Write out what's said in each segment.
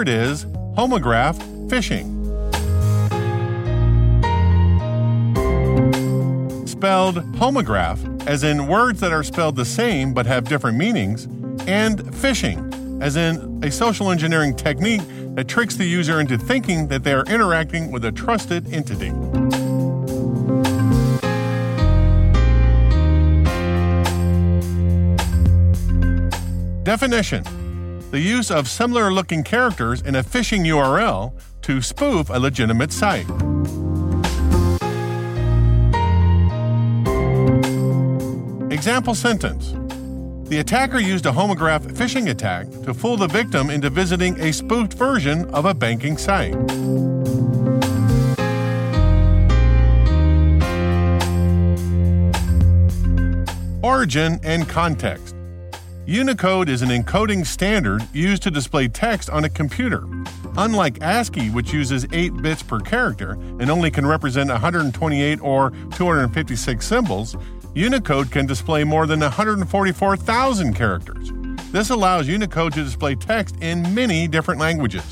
Word is homograph phishing. Spelled homograph, as in words that are spelled the same but have different meanings, and phishing, as in a social engineering technique that tricks the user into thinking that they are interacting with a trusted entity. Definition the use of similar looking characters in a phishing URL to spoof a legitimate site. Example sentence The attacker used a homograph phishing attack to fool the victim into visiting a spoofed version of a banking site. Origin and context. Unicode is an encoding standard used to display text on a computer. Unlike ASCII, which uses 8 bits per character and only can represent 128 or 256 symbols, Unicode can display more than 144,000 characters. This allows Unicode to display text in many different languages.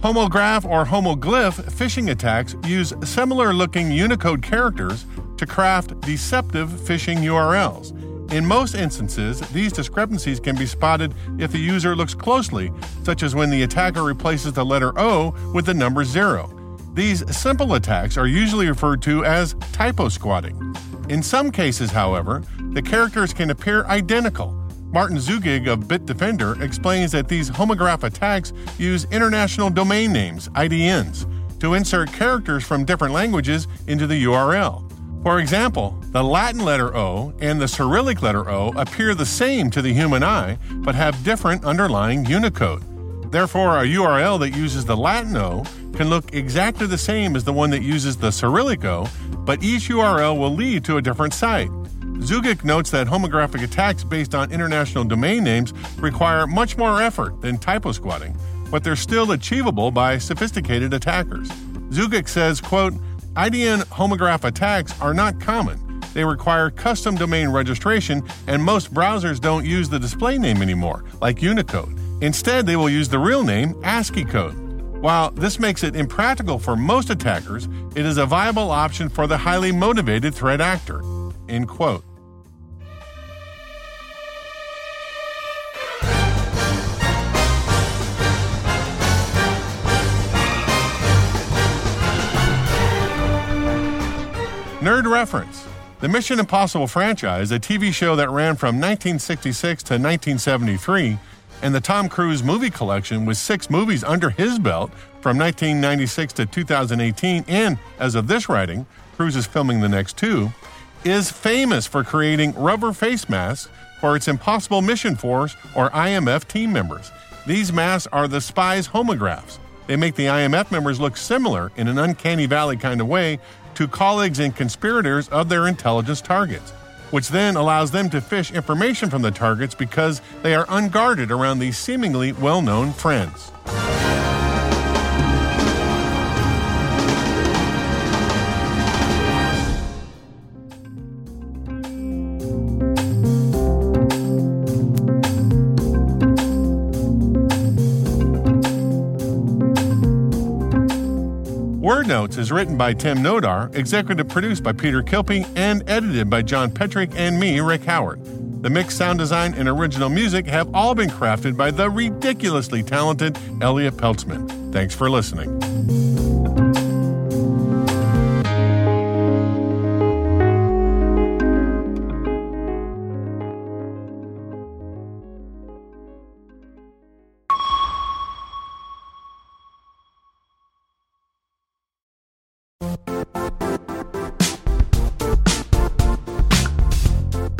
Homograph or homoglyph phishing attacks use similar looking Unicode characters to craft deceptive phishing URLs in most instances, these discrepancies can be spotted if the user looks closely, such as when the attacker replaces the letter O with the number 0. These simple attacks are usually referred to as typo squatting. In some cases, however, the characters can appear identical. Martin Zugec of Bitdefender explains that these homograph attacks use international domain names, IDNs, to insert characters from different languages into the URL. For example, the Latin letter O and the Cyrillic letter O appear the same to the human eye, but have different underlying Unicode. Therefore, a URL that uses the Latin O can look exactly the same as the one that uses the Cyrillic O, but each URL will lead to a different site. Zugec notes that homographic attacks based on international domain names require much more effort than typo squatting, but they're still achievable by sophisticated attackers. Zugec says, quote, IDN homograph attacks are not common. They require custom domain registration, and most browsers don't use the display name anymore, like Unicode. Instead, they will use the real name, ASCII code. While this makes it impractical for most attackers, it is a viable option for the highly motivated threat actor. End quote. Nerd Reference The Mission Impossible franchise, a TV show that ran from 1966 to 1973, and the Tom Cruise movie collection with six movies under his belt from 1996 to 2018, and as of this writing, Cruise is filming the next two, is famous for creating rubber face masks for its Impossible Mission Force or IMF team members. These masks are the spies' homographs. They make the IMF members look similar in an uncanny valley kind of way to colleagues and conspirators of their intelligence targets. which then allows them to fish information from the targets because they are unguarded around these seemingly well known friends. Word Notes is written by Tim Nodar, executive produced by Peter Kilpe, and edited by John Petrick and me, Rick Howard. The mix, sound design, and original music have all been crafted by the ridiculously talented Elliot Peltzman. Thanks for listening.